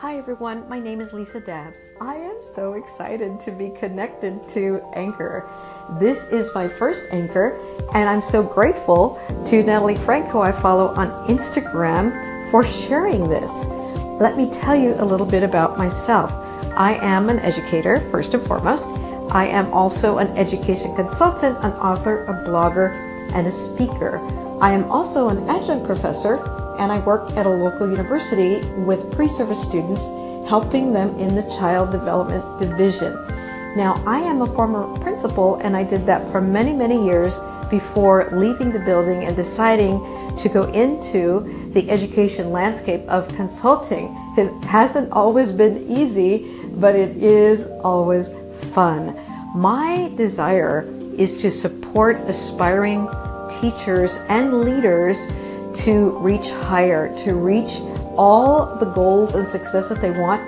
Hi everyone, my name is Lisa Dabbs. I am so excited to be connected to Anchor. This is my first Anchor, and I'm so grateful to Natalie Franco, I follow on Instagram, for sharing this. Let me tell you a little bit about myself. I am an educator, first and foremost. I am also an education consultant, an author, a blogger, and a speaker. I am also an adjunct professor and I work at a local university with pre-service students, helping them in the child development division. Now, I am a former principal and I did that for many, many years before leaving the building and deciding to go into the education landscape of consulting. It hasn't always been easy, but it is always fun. My desire is to support aspiring teachers and leaders to reach higher, to reach all the goals and success that they want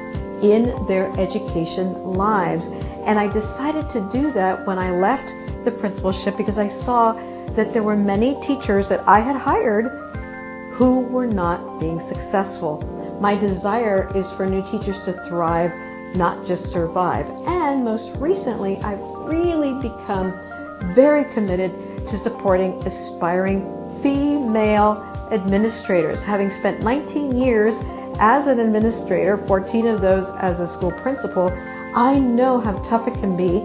in their education lives. And I decided to do that when I left the principalship because I saw that there were many teachers that I had hired who were not being successful. My desire is for new teachers to thrive, not just survive. And most recently, I've really become very committed to supporting aspiring female administrators. Having spent 19 years as an administrator, 14 of those as a school principal, I know how tough it can be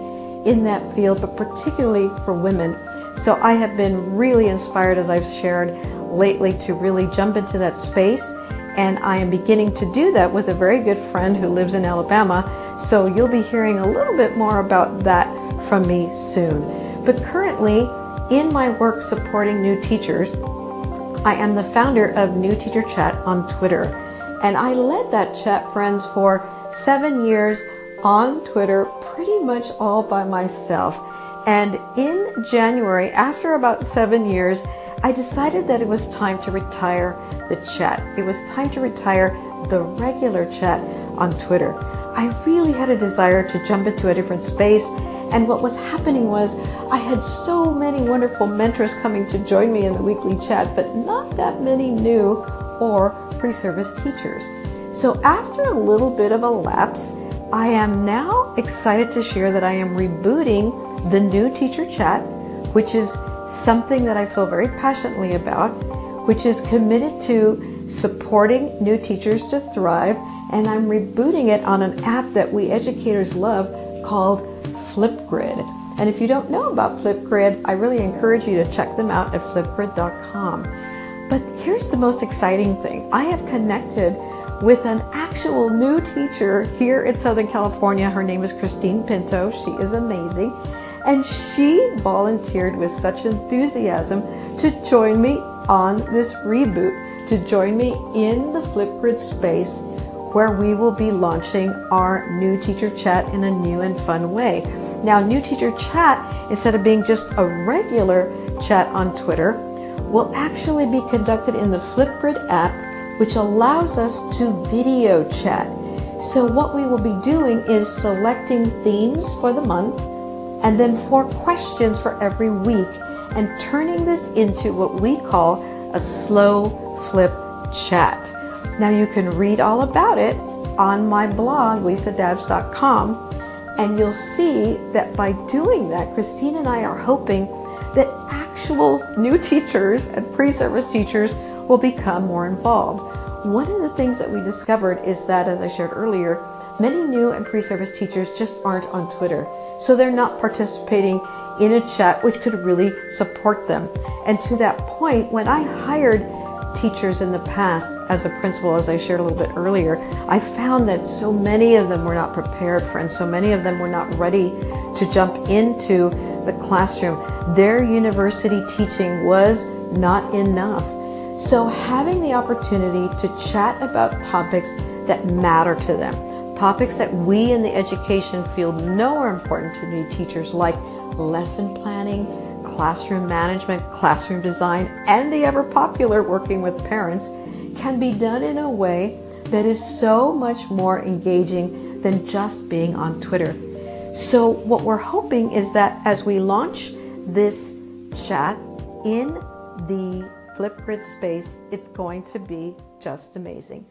in that field, but particularly for women. So I have been really inspired, as I've shared lately, to really jump into that space. And I am beginning to do that with a very good friend who lives in Alabama. So you'll be hearing a little bit more about that from me soon. But currently, in my work supporting new teachers, I am the founder of New Teacher Chat on Twitter. And I led that chat, friends, for seven years on Twitter, pretty much all by myself. And in January, after about seven years, I decided that it was time to retire the chat. It was time to retire the regular chat on Twitter. I really had a desire to jump into a different space and what was happening was I had so many wonderful mentors coming to join me in the weekly chat, but not that many new or pre-service teachers. So after a little bit of a lapse, I am now excited to share that I am rebooting the new teacher chat, which is something that I feel very passionately about, which is committed to supporting new teachers to thrive. And I'm rebooting it on an app that we educators love called Flipgrid. And if you don't know about Flipgrid, I really encourage you to check them out at flipgrid.com. But here's the most exciting thing. I have connected with an actual new teacher here in Southern California. Her name is Christine Pinto. She is amazing. And she volunteered with such enthusiasm to join me on this reboot, to join me in the Flipgrid space where we will be launching our new teacher chat in a new and fun way. Now, new teacher chat, instead of being just a regular chat on Twitter, will actually be conducted in the Flipgrid app, which allows us to video chat. So what we will be doing is selecting themes for the month and then four questions for every week and turning this into what we call a slow flip chat. Now you can read all about it on my blog, lisadabbs.com, and you'll see that by doing that, Christine and I are hoping that actual new teachers and pre-service teachers will become more involved. One of the things that we discovered is that, as I shared earlier, many new and pre-service teachers just aren't on Twitter. So they're not participating in a chat which could really support them. And to that point, when I hired teachers in the past as a principal, as I shared a little bit earlier, I found that so many of them were not prepared for and so many of them were not ready to jump into the classroom. Their university teaching was not enough. So having the opportunity to chat about topics that matter to them, topics that we in the education field know are important to new teachers like lesson planning, classroom management, classroom design, and the ever popular working with parents can be done in a way that is so much more engaging than just being on Twitter. So, what we're hoping is that as we launch this chat in the Flipgrid space, it's going to be just amazing.